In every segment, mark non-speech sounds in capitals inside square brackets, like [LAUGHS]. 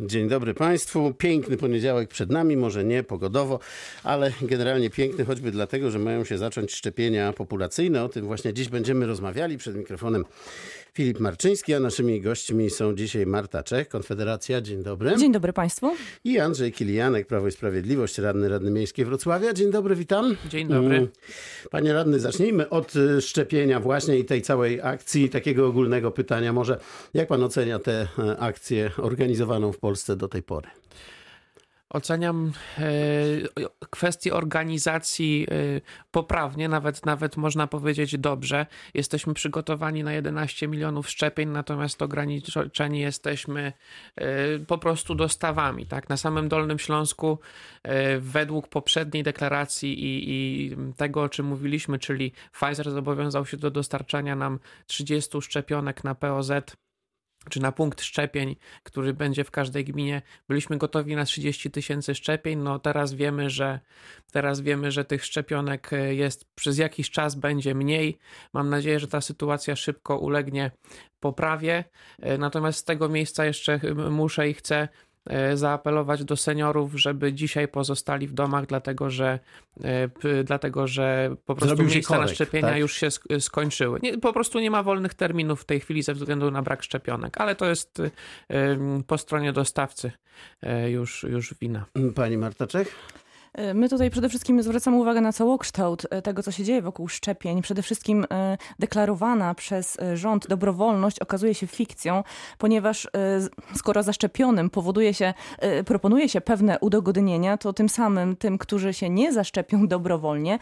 Dzień dobry Państwu. Piękny poniedziałek przed nami, może nie pogodowo, ale generalnie piękny, choćby dlatego, że mają się zacząć szczepienia populacyjne. O tym właśnie dziś będziemy rozmawiali. Przed mikrofonem Filip Marczyński, a naszymi gośćmi są dzisiaj Marta Czech, Konfederacja. Dzień dobry. Dzień dobry Państwu. I Andrzej Kilianek, Prawo i Sprawiedliwość, radny Radny Miejskiej Wrocławia. Dzień dobry, witam. Dzień dobry. Mm. Panie radny, zacznijmy od y, szczepienia właśnie i tej całej akcji, takiego ogólnego pytania. Może jak pan ocenia tę e, akcję organizowaną w Polsce do tej pory? Oceniam e, kwestię organizacji e, poprawnie, nawet, nawet można powiedzieć dobrze. Jesteśmy przygotowani na 11 milionów szczepień, natomiast ograniczeni jesteśmy e, po prostu dostawami. Tak? Na samym Dolnym Śląsku, według poprzedniej deklaracji i, i tego, o czym mówiliśmy, czyli Pfizer zobowiązał się do dostarczania nam 30 szczepionek na POZ czy na punkt szczepień, który będzie w każdej gminie, byliśmy gotowi na 30 tysięcy szczepień. No teraz wiemy, że teraz wiemy, że tych szczepionek e, jest przez jakiś czas będzie mniej. Mam nadzieję, że ta sytuacja szybko ulegnie poprawie. E, natomiast z tego miejsca jeszcze muszę i chcę zaapelować do seniorów, żeby dzisiaj pozostali w domach, dlatego że, e, dlatego, że po prostu Zrobił miejsca korek, na szczepienia tak? już się skończyły. Nie, po prostu nie ma wolnych terminów w tej chwili ze względu na brak szczepionek, ale to jest e, po stronie dostawcy już, już wina. Pani Marta Czech? My tutaj przede wszystkim zwracamy uwagę na całokształt e, tego, co się dzieje wokół szczepień. Przede wszystkim e, deklarowana przez e, rząd dobrowolność okazuje się fikcją, ponieważ skoro zaszczepionym powoduje się, proponuje się pewne udogodnienia, to tym samym tym, którzy się nie zaszczepią dobrowolnie,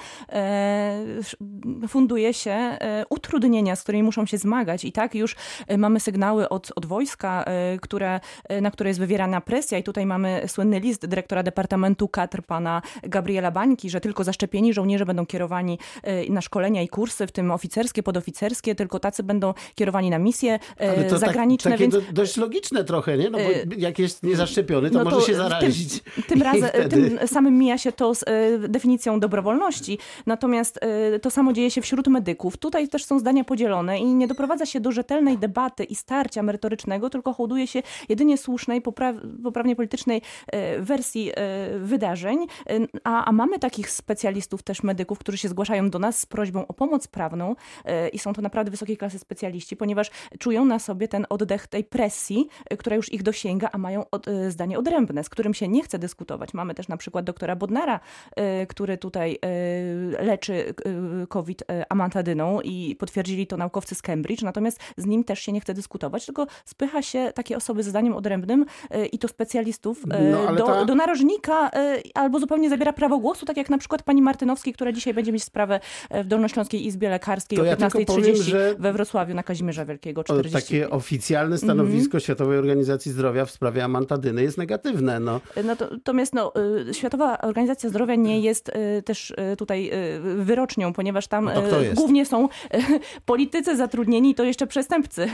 funduje się utrudnienia, z którymi muszą się zmagać. I tak już mamy sygnały od, od wojska, które, na które jest wywierana presja i tutaj mamy słynny list dyrektora Departamentu Katr, pana Gabriela Bańki, że tylko zaszczepieni żołnierze będą kierowani e, na szkolenia i kursy, w tym oficerskie, podoficerskie, tylko tacy będą kierowani na misje e, to zagraniczne. Tak, takie więc... dość logiczne trochę, nie? No bo e, jak jest niezaszczepiony, to, no to może się zarazić. Tym, tym razem, wtedy... tym samym mija się to z definicją dobrowolności. Natomiast to samo dzieje się wśród medyków. Tutaj też są zdania podzielone i nie doprowadza się do rzetelnej debaty i starcia merytorycznego, tylko hołduje się jedynie słusznej, popraw, poprawnie politycznej wersji wydarzeń, a, a, mamy takich specjalistów, też medyków, którzy się zgłaszają do nas z prośbą o pomoc prawną e, i są to naprawdę wysokiej klasy specjaliści, ponieważ czują na sobie ten oddech tej presji, e, która już ich dosięga, a mają od, e, zdanie odrębne, z którym się nie chce dyskutować. Mamy też na przykład doktora Bodnara, który tutaj leczy COVID amantadyną i potwierdzili to naukowcy z Cambridge, natomiast z nim też się nie chce dyskutować, tylko spycha się takie osoby z zdaniem odrębnym i to specjalistów no, do, ta... do narożnika albo zupełnie zupełnie zabiera prawo głosu, tak jak na przykład pani Martynowskiej, która dzisiaj będzie mieć sprawę e, w Dolnośląskiej Izbie Lekarskiej to o 15.30 ja we Wrocławiu na Kazimierza Wielkiego 40. Takie oficjalne stanowisko mm -hmm. Światowej Organizacji Zdrowia w sprawie amantadyny jest negatywne. No. Natomiast no, e, Światowa Organizacja Zdrowia nie jest e, też tutaj wyrocznią, ponieważ tam no głównie są [LAUGHS] politycy zatrudnieni to jeszcze przestępcy.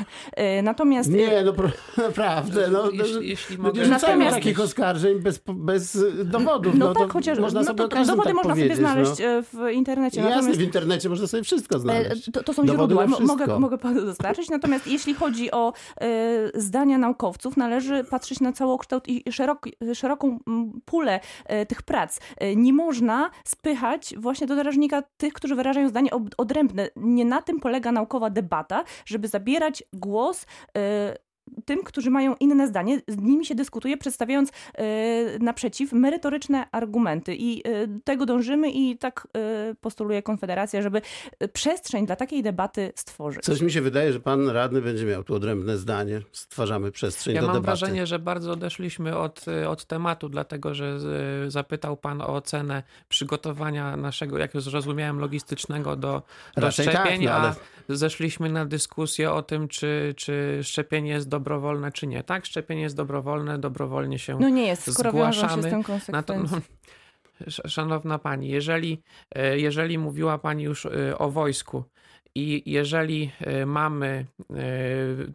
Natomiast... Nie, no [LAUGHS] naprawdę. No, jeśli, jeśli mogę... Natomiast... takich oskarżeń bez, bez dowodów. No, no tak, chociaż można no, to, dowody tak można sobie znaleźć no. E, w internecie. Jasne, natomiast... w internecie można sobie wszystko znaleźć. To, to są źródła, mogę, mogę panu dostarczyć. Natomiast jeśli chodzi o e, zdania naukowców, należy patrzeć na całokształt i szerok, szeroką pulę e, tych prac. Nie można spychać właśnie do narożnika tych, którzy wyrażają zdanie odrębne. Nie na tym polega naukowa debata, żeby zabierać głos tym, którzy mają inne zdanie, z nimi się dyskutuje, przedstawiając e, naprzeciw merytoryczne argumenty. I e, tego dążymy i tak e, postuluje Konfederacja, żeby przestrzeń dla takiej debaty stworzyć. Coś mi się wydaje, że pan radny będzie miał tu odrębne zdanie. Stwarzamy przestrzeń ja do debaty. Ja mam wrażenie, że bardzo odeszliśmy od, od tematu, dlatego że zapytał pan o ocenę przygotowania naszego, jak już zrozumiałem, logistycznego do, do tak, szczepień, tak, no, ale... a zeszliśmy na dyskusję o tym, czy, czy szczepienie jest dobrowolne, czy nie. Tak, szczepienie jest dobrowolne, dobrowolnie się No nie jest, skoro zgłaszamy. Się z tym to, no, Szanowna Pani, jeżeli, e, jeżeli mówiła Pani już e, o wojsku i jeżeli e, mamy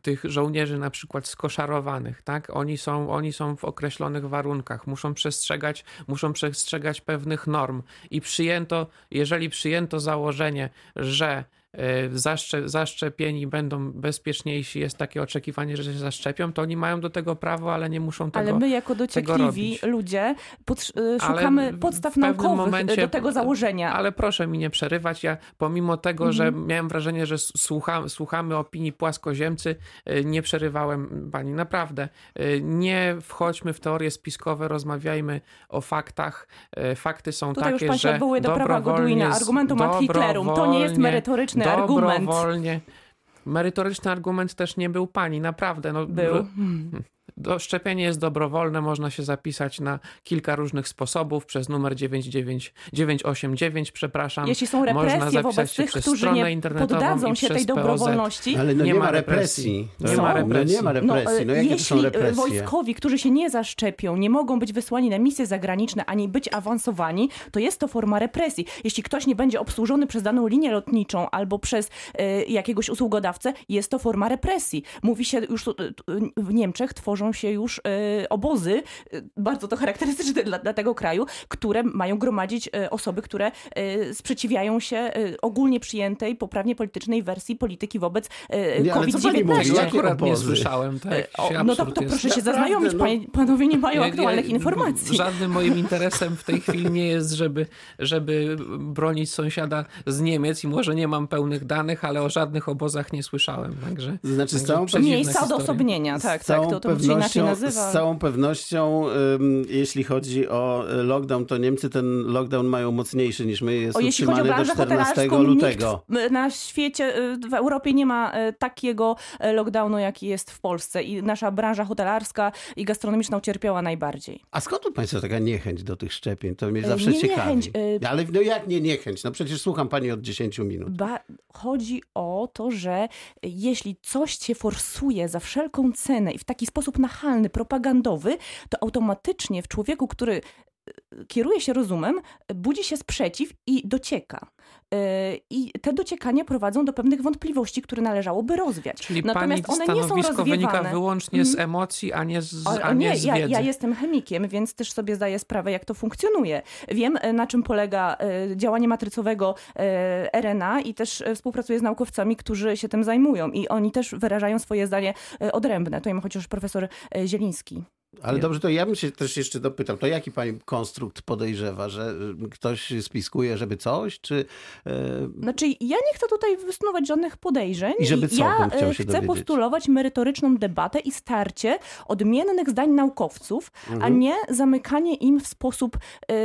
tych żołnierzy na przykład skoszarowanych, tak, oni są, oni są w określonych warunkach, muszą przestrzegać, muszą przestrzegać pewnych norm i przyjęto, jeżeli przyjęto założenie, że zaszcze, zaszczepieni będą bezpieczniejsi, jest takie oczekiwanie, że się zaszczepią, to oni mają do tego prawo, ale nie muszą tego Ale my jako dociekliwi ludzie Ale szukamy w podstaw naukowych momencie- do tego założenia. Ale proszę mi nie przerywać. Ja pomimo tego, że miałem wrażenie, że słucha, słuchamy opinii płaskoziemcy, nie przerywałem pani. Naprawdę. Nie wchodźmy w teorie spiskowe, rozmawiajmy o faktach. Fakty są Tutaj już takie, pan się że do prawa Godwina, ad Hitlerum. To nie jest merytoryczny argument. Merytoryczny argument też nie był pani, naprawdę. No, Był. ro- do, szczepienie jest dobrowolne, można się zapisać na kilka różnych sposobów przez numer 99, 989, przepraszam. Jeśli są Można represje zapisać wobec tych, przez którzy stronę nie poddadzą się tej dobrowolności, Ale no nie, Nie ma represji. represji. Nie ma No represji. nie ma represji. No, e, jakie to jeśli są e, represje? wojskowi, którzy się nie zaszczepią, nie mogą być wysłani na misje zagraniczne, ani być awansowani, to jest to forma represji. Jeśli ktoś nie będzie obsłużony przez daną linię lotniczą albo przez e, jakiegoś usługodawcę, jest to forma represji. Mówi się już, tu- tu- w Niemczech tworzą się już e, obozy, e, bardzo to charakterystyczne dla, dla tego kraju, które mają gromadzić e, osoby, które sprzeciwiają się ogólnie przyjętej, poprawnie politycznej wersji polityki wobec e, Nie, ale co pani mówi? COVID-19. Tego Jakie akurat nie słyszałem. Tak, o, się no to, to proszę się zaznajomić, no. panowie nie mają Ja- aktualnych ja- informacji. Żadnym moim interesem w tej chwili nie jest, żeby, żeby bronić sąsiada z Niemiec i może nie mam pełnych danych, ale o żadnych obozach nie słyszałem. Także, To znaczy z także całą przedziwne Miejsca odosobnienia, tak, z tak, całą to, to się inaczej pewnością, nazywa. z całą pewnością jeśli chodzi o e, lockdown, to Niemcy ten lockdown mają mocniejszy niż my. Jest O, jeśli chodzi o utrzymany do branżę 14 hotelarską, lutego. na świecie, y, w Europie nie ma y, takiego y, lockdownu, jaki jest w Polsce i nasza branża hotelarska i gastronomiczna ucierpiała najbardziej. A skąd u Państwa taka niechęć do tych szczepień? To mnie zawsze nie ciekawi. niechęć, Ale no jak nie niechęć? No przecież słucham Pani od 10 minut. Ba- chodzi o to, że jeśli coś cię forsuje za wszelką cenę i w taki sposób nachalny, propagandowy, to automatycznie w człowieku, który kieruje się rozumem, budzi się sprzeciw i docieka. E, I te dociekania prowadzą do pewnych wątpliwości, które należałoby rozwiać. Czyli Natomiast pani one nie są stanowisko wynika rozwiewane. wyłącznie z Mhm. emocji, a nie z, a nie nie, z ja, wiedzy. ja jestem chemikiem, więc też sobie zdaję sprawę, jak to funkcjonuje. Wiem, e, na czym polega e, działanie matrycowego RNA i też współpracuję z naukowcami, którzy się tym zajmują i oni też wyrażają swoje zdanie odrębne. Tu mam chociaż profesor Zieliński. Ale Nie. dobrze, to ja bym się też jeszcze dopytał, to jaki Pani konstrukt podejrzewa, że y, ktoś spiskuje, żeby coś, czy... Znaczy, ja nie chcę tutaj wysnuwać żadnych podejrzeń. I żeby co, ja chciał e, się chcę dowiedzieć. postulować merytoryczną debatę i starcie odmiennych zdań naukowców, a Mhm. nie zamykanie im w sposób. e,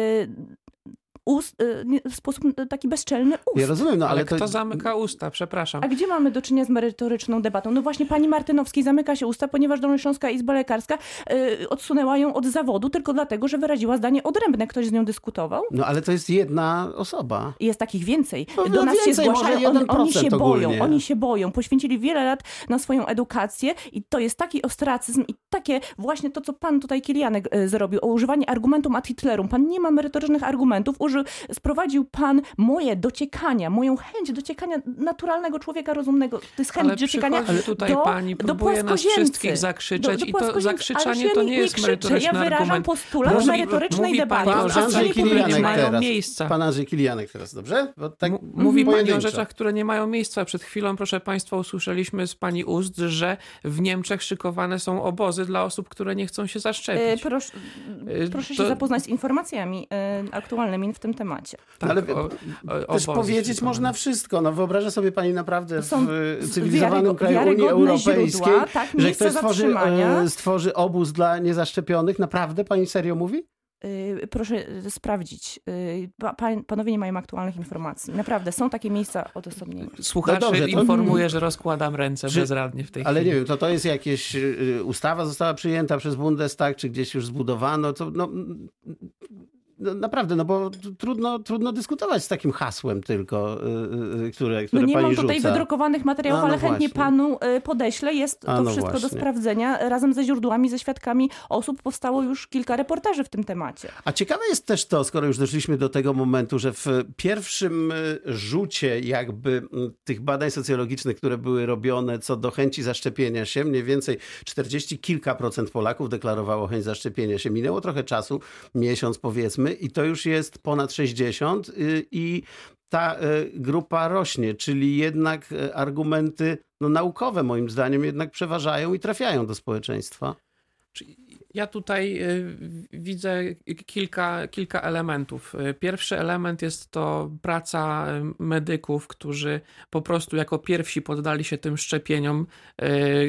ust, nie- w sposób taki bezczelny ust. Ja rozumiem, no ale, Ale to... kto zamyka usta? Przepraszam. A gdzie mamy do czynienia z merytoryczną debatą? No właśnie pani Martynowskiej zamyka się usta, ponieważ Dolnośląska Izba Lekarska y, odsunęła ją od zawodu tylko dlatego, że wyraziła zdanie odrębne. Ktoś z nią dyskutował? No ale to jest jedna osoba. I Jest takich więcej. No, Do no nas się więcej, może zgłaszają, oni, oni 1% się boją, ogólnie. oni się boją. Poświęcili wiele lat na swoją edukację i to jest taki ostracyzm i takie właśnie to, co pan tutaj Kilianek zrobił, o używanie argumentum ad Hitlerum. Pan nie ma merytorycznych argumentów, użył, sprowadził pan moje dociekania, moją chęć dociekania naturalnego człowieka rozumnego. To jest chęć Ale dociekania tutaj do, pani, do próbuje nas wszystkich zakrzyczeć Do- do i to zakrzyczanie Ależ to ja nie nie jest krzyczę, merytoryczny Ja wyrażam argument. postulat Mówi- merytorycznej mówi debaty. Pan rzeczach, Andrzej które nie Kilianek mają teraz. miejsca. Pan Andrzej Kilianek teraz, dobrze? Bo tak M- Mówi pani o rzeczach, które nie mają miejsca. Przed chwilą, proszę państwa, usłyszeliśmy z pani ust, że w Niemczech szykowane są obozy dla osób, które nie chcą się E, zaszczepić. Proszę, E, proszę to- się zapoznać z informacjami e, aktualnymi w tym temacie. Tak, ale o- o- Też powiedzieć można wszystko. No wyobraża sobie pani naprawdę Są w cywilizowanym kraju Unii Europejskiej, źródła, tak, że ktoś stworzy, e, stworzy obóz dla niezaszczepionych. Naprawdę pani serio mówi? Y, Proszę y, sprawdzić. Panowie nie mają aktualnych informacji. Naprawdę, są takie miejsca odosobnienia. Słuchaczy No dobrze, to- informuję, że rozkładam ręce Czy- bezradnie w tej Ale chwili. nie wiem, to to jest jakieś ustawa została przyjęta przez Bundestag, czy gdzieś już zbudowano, to no, no naprawdę, no bo trudno, trudno dyskutować z takim hasłem tylko, y, y, które, No które nie pani mam tutaj rzuca. wydrukowanych materiałów, No, no ale chętnie właśnie. panu y, podeślę. Jest to no wszystko do właśnie. sprawdzenia. Razem ze źródłami, ze świadkami osób powstało już kilka reportaży w tym temacie. A ciekawe jest też to, skoro już doszliśmy do tego momentu, że w pierwszym y, rzucie jakby tych badań socjologicznych, które były robione co do chęci zaszczepienia się, mniej więcej 40 kilka procent Polaków deklarowało chęć zaszczepienia się. Minęło trochę czasu, miesiąc powiedzmy, i to już jest ponad 60 y, i ta e, grupa rośnie, czyli jednak e, argumenty no, naukowe moim zdaniem jednak przeważają i trafiają do społeczeństwa. Ja tutaj y, widzę kilka, kilka elementów. Pierwszy element jest to praca medyków, którzy po prostu jako pierwsi poddali się tym szczepieniom.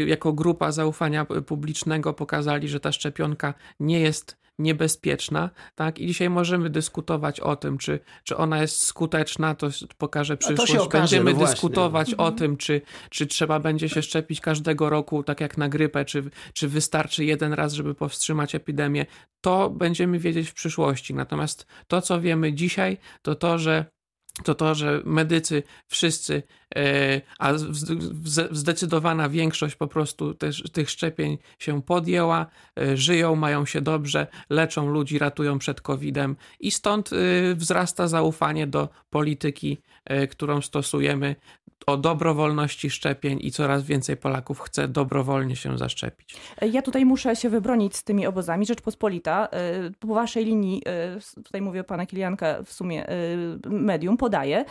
Jako grupa zaufania publicznego pokazali, że ta szczepionka nie jest niebezpieczna, tak? I dzisiaj możemy dyskutować o tym, czy, czy ona jest skuteczna, to pokaże przyszłość. To okaże, Będziemy no dyskutować o mhm. tym, czy, czy trzeba będzie się szczepić każdego roku, tak jak na grypę, czy, czy wystarczy jeden raz, żeby powstrzymać epidemię. To będziemy wiedzieć w przyszłości. Natomiast to, co wiemy dzisiaj, to to, że to to, że medycy wszyscy, e, a zdecydowana większość po prostu też, tych szczepień się podjęła, e, żyją, mają się dobrze, leczą ludzi, ratują przed COVID-em i stąd e, wzrasta zaufanie do polityki, którą stosujemy o dobrowolności szczepień i coraz więcej Polaków chce dobrowolnie się zaszczepić. Ja tutaj muszę się wybronić z tymi obozami. Rzeczpospolita po waszej linii, tutaj mówię o pana Kilianka, w sumie medium, podaje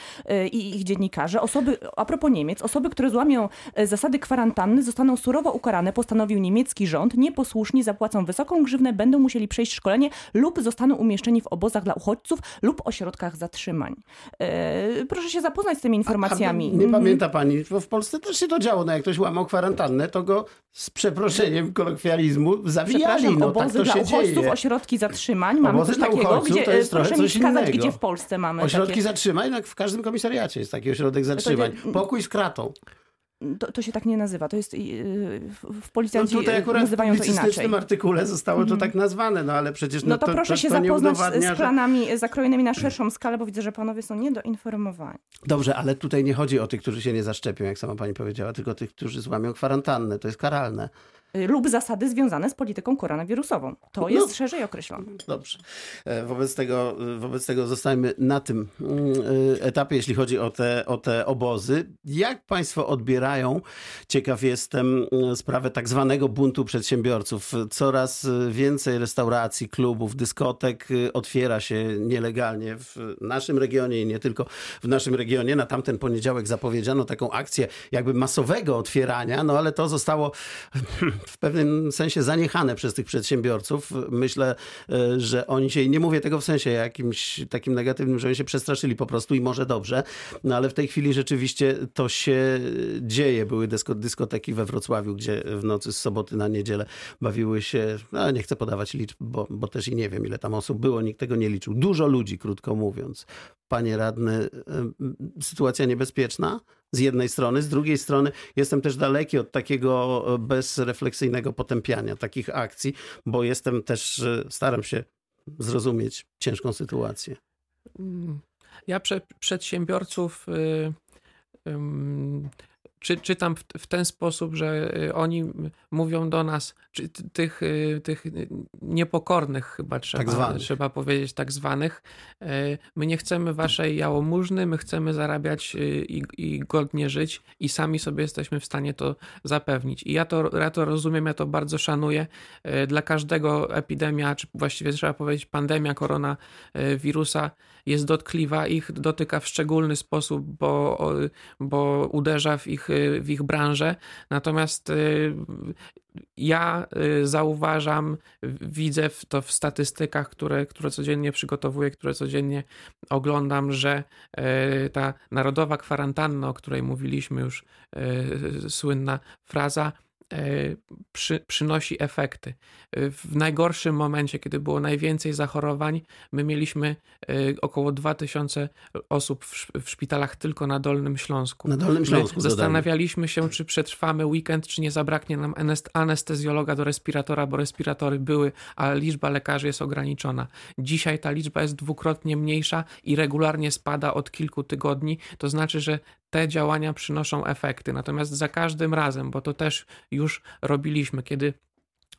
i ich dziennikarze, osoby, a propos Niemiec, osoby, które złamią zasady kwarantanny zostaną surowo ukarane, postanowił niemiecki rząd, nieposłuszni zapłacą wysoką grzywnę, będą musieli przejść szkolenie lub zostaną umieszczeni w obozach dla uchodźców lub ośrodkach zatrzymań. Proszę się zapoznać z tymi informacjami. A, a nie pamięta pani, bo w Polsce też się to działo, no jak ktoś łamał kwarantannę, to go z przeproszeniem kolokwializmu zawijali. No, obozy tak to dla się uchodźców, dzieje. ośrodki zatrzymań, mamy obozy coś takiego, gdzie, to jest proszę mi wskazać, innego. gdzie w Polsce mamy Ośrodki takie... zatrzymań, no, w każdym komisariacie jest taki ośrodek zatrzymań. Pokój z kratą. To, to, się tak nie nazywa. To jest w policjanci no tutaj akurat nazywają to inaczej. W artykule zostało to mm. tak nazwane, no ale przecież no, no to, to proszę to, się zapoznać z planami że... zakrojonymi na szerszą skalę, bo widzę, że panowie są niedoinformowani. Dobrze, ale tutaj nie chodzi o tych, którzy się nie zaszczepią, jak sama pani powiedziała, tylko tych, którzy złamią kwarantannę. To jest karalne. Y, lub zasady związane z polityką koronawirusową. To no, jest szerzej określone. Dobrze. E, wobec tego, wobec tego zostajemy na tym mm, y, etapie, jeśli chodzi o te, o te obozy. Jak Państwo odbierają, ciekaw jestem, sprawę tak zwanego buntu przedsiębiorców. Coraz więcej restauracji, klubów, dyskotek otwiera się nielegalnie w naszym regionie i nie tylko w naszym regionie. Na tamten poniedziałek zapowiedziano taką akcję jakby masowego otwierania, no ale to zostało w pewnym sensie zaniechane przez tych przedsiębiorców. Myślę, e, że oni się, nie mówię tego w sensie jakimś takim negatywnym, że oni się przestraszyli po prostu i może dobrze, no ale w tej chwili rzeczywiście to się dzieje. Były dyskoteki we Wrocławiu, gdzie w nocy z soboty na niedzielę bawiły się, no nie chcę podawać liczb, bo, bo też i nie wiem ile tam osób było, nikt tego nie liczył. Dużo ludzi, krótko mówiąc. Panie radny, e, sytuacja niebezpieczna? Z jednej strony, z drugiej strony jestem też daleki od takiego e, bezrefleksyjnego potępiania takich akcji, bo jestem też, e, staram się zrozumieć ciężką sytuację. Mm. Ja prze, przedsiębiorców y, y, czy, czytam w, w, ten sposób, że y, oni mówią do nas, czy, tych, y, tych niepokornych chyba trzeba, tak trzeba powiedzieć, tak zwanych, y, my nie chcemy waszej jałmużny, my chcemy zarabiać i, i godnie żyć i sami sobie jesteśmy w stanie to zapewnić. I ja to, ja to rozumiem, ja to bardzo szanuję. Dla każdego epidemia, czy właściwie trzeba powiedzieć pandemia koronawirusa jest dotkliwa, ich dotyka w szczególny sposób, bo, bo uderza w ich w ich branżę. Natomiast y, ja y, zauważam, widzę to w statystykach, które, które codziennie przygotowuję, które codziennie oglądam, że y, ta narodowa kwarantanna, o której mówiliśmy już, słynna fraza, E, przy, przynosi efekty. E, w najgorszym momencie, kiedy było najwięcej zachorowań, my mieliśmy e, około 2000 osób w, w szpitalach tylko na Dolnym Śląsku. Na Dolnym Śląsku. My zastanawialiśmy się, czy przetrwamy weekend, czy nie zabraknie nam anestezjologa do respiratora, bo respiratory były, a liczba lekarzy jest ograniczona. Dzisiaj ta liczba jest dwukrotnie mniejsza i regularnie spada od kilku tygodni. To znaczy, że te działania przynoszą efekty. Natomiast za każdym razem, bo to też już robiliśmy, kiedy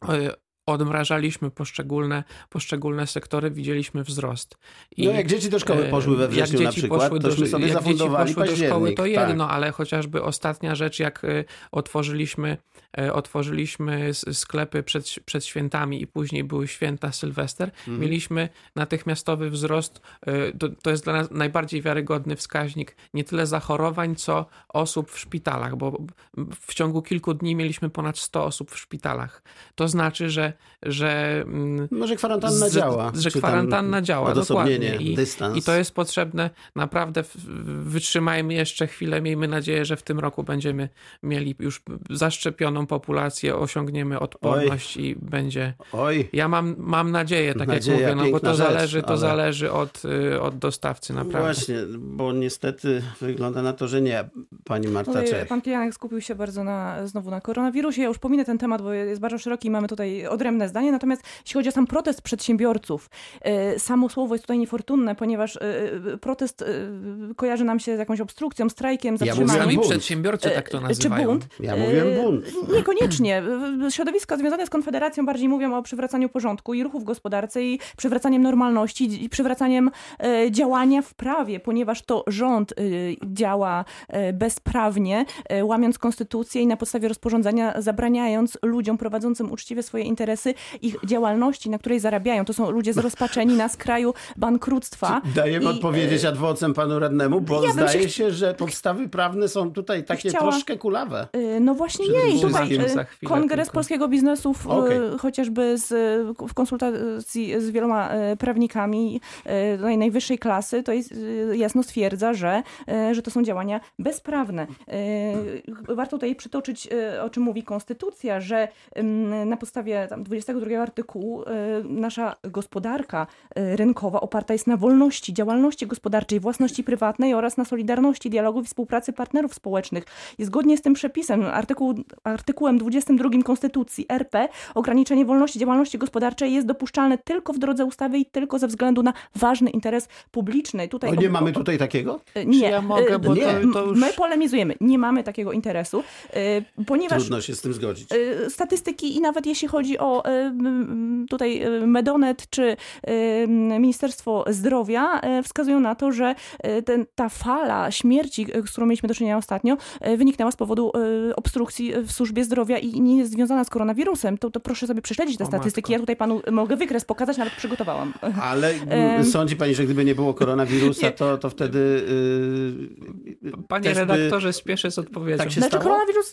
e, odmrażaliśmy poszczególne, poszczególne sektory, widzieliśmy wzrost. I, no jak dzieci do szkoły poszły we wrześniu jak na przykład, poszły do, tośmy sobie jak dzieci poszły do szkoły, to tak. jedno, ale chociażby ostatnia rzecz, jak y, otworzyliśmy, y, otworzyliśmy sklepy przed, przed świętami i później były święta Sylwester, mhm. mieliśmy natychmiastowy wzrost, to, to jest dla nas najbardziej wiarygodny wskaźnik nie tyle zachorowań, co osób w szpitalach, bo w ciągu kilku dni mieliśmy ponad 100 osób w szpitalach. To znaczy, że że może kwarantanna z, działa. Że kwarantanna działa, dokładnie. I, dystans. I to jest potrzebne. Naprawdę wytrzymajmy jeszcze chwilę. Miejmy nadzieję, że w tym roku będziemy mieli już zaszczepioną populację, osiągniemy odporność Oj. i będzie. Oj. Ja mam, mam nadzieję, tak Nadzieja, jak mówię, no bo to rzecz, zależy, to ale... zależy od, y, od dostawcy naprawdę. Właśnie, bo niestety wygląda na to, że nie. Pani Marta Czech. Pan Kijanek skupił się bardzo na, znowu na koronawirusie. Ja już pominę ten temat, bo jest bardzo szeroki i mamy tutaj odrębne zdanie. Natomiast jeśli chodzi o sam protest przedsiębiorców, e, samo słowo jest tutaj niefortunne, ponieważ e, e, protest kojarzy nam się z jakąś obstrukcją, strajkiem, zatrzymaniem. Ja przedsiębiorcy tak to nazywają. Czy bunt? Ja mówiłem bunt. Niekoniecznie. Środowiska związane z Konfederacją bardziej mówią o przywracaniu porządku i ruchu w gospodarce i przywracaniem normalności i przywracaniem działania w prawie, ponieważ to rząd działa bezprawnie, łamiąc konstytucję i na podstawie rozporządzenia zabraniając ludziom prowadzącym uczciwie swoje interesy ich działalności, na której zarabiają. To są ludzie zrozpaczeni na skraju bankructwa. Dajemy I, odpowiedzieć adwocem panu radnemu, bo ja zdaje się... że podstawy prawne są tutaj takie chciała... troszkę kulawe. Y, no właśnie nie. I tutaj y, Kongres tylko. Polskiego Biznesu w, okay. chociażby z, w konsultacji z wieloma prawnikami najwyższej klasy to jest, jasno stwierdza, że, że to są działania bezprawne. Warto tutaj przytoczyć, o czym mówi Konstytucja, że na podstawie tam 22 artykułu nasza gospodarka rynkowa oparta jest na wolności działalności gospodarczej, własności prywatnej oraz na solidarności, dialogu i współpracy partnerów społecznych. I zgodnie z tym przepisem, artykuł, artykułem 22 Konstytucji RP, ograniczenie wolności działalności gospodarczej jest dopuszczalne tylko w drodze ustawy i tylko ze względu na ważny interes publiczny. Tutaj o, nie mamy tutaj takiego? Nie. ja mogę, bo nie. To, to już... My polemizujemy. Nie mamy takiego interesu, ponieważ... Trudno się z tym zgodzić. Statystyki i nawet jeśli chodzi o tutaj Medonet czy Ministerstwo Zdrowia wskazują na to, że ten, ta fala śmierci, z którą mieliśmy do czynienia ostatnio, wyniknęła z powodu obstrukcji w służbie zdrowia i nie jest związana z koronawirusem. To, to proszę sobie prześledzić te o statystyki. Matko. Ja tutaj panu mogę wykres pokazać, nawet przygotowałam. [LAUGHS] Ale sądzi pani, że gdyby nie było koronawirusa, to, to wtedy... Yy, Panie redaktorze, by... spieszę z odpowiedzią. Tak się znaczy, stało? koronawirus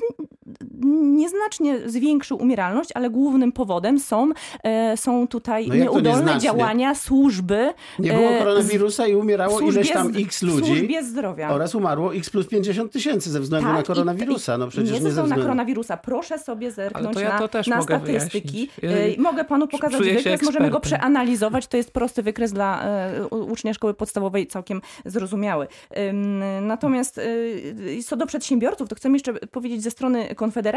nieznacznie zwiększył umieralność, ale głównym powodem są, e, są tutaj no nieudolne działania służby. Nie było e, koronawirusa i umierało ileś tam x ludzi. W służbie zdrowia. Oraz umarło x plus 50 tysięcy ze względu tak, na koronawirusa. No przecież nie, nie ze względu na koronawirusa. Proszę sobie zerknąć ja na, na mogę statystyki. Ja mogę panu pokazać wykres, możemy go przeanalizować. To jest prosty wykres dla e, ucznia szkoły podstawowej, całkiem zrozumiały. Natomiast co do przedsiębiorców, to chcę jeszcze powiedzieć ze strony Konfederacji,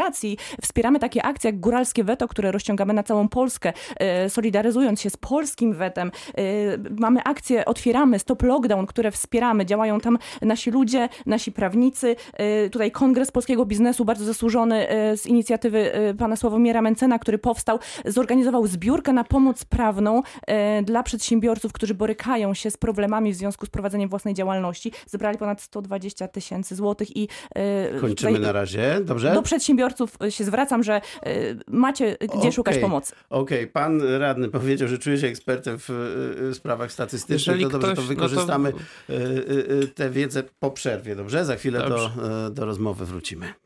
wspieramy takie akcje jak Góralskie Weto, które rozciągamy na całą Polskę, e, solidaryzując się z polskim wetem. E, mamy akcje Otwieramy, Stop Lockdown, które wspieramy. Działają tam nasi ludzie, nasi prawnicy. E, tutaj Kongres Polskiego Biznesu, bardzo zasłużony z inicjatywy pana Sławomira Mencena, który powstał, zorganizował zbiórkę na pomoc prawną dla przedsiębiorców, którzy borykają się z problemami w związku z prowadzeniem własnej działalności. Zebrali ponad 120 tysięcy złotych i... Kończymy na razie, dobrze? Do przedsiębiorców się zwracam, że y, macie gdzie okay. szukać pomocy. Okej, okay. pan radny powiedział, że czuje się ekspertem w sprawach statystycznych. Jeżeli to dobrze, ktoś, to wykorzystamy no to... tę wiedzę po przerwie, dobrze? Za chwilę do, do rozmowy wrócimy.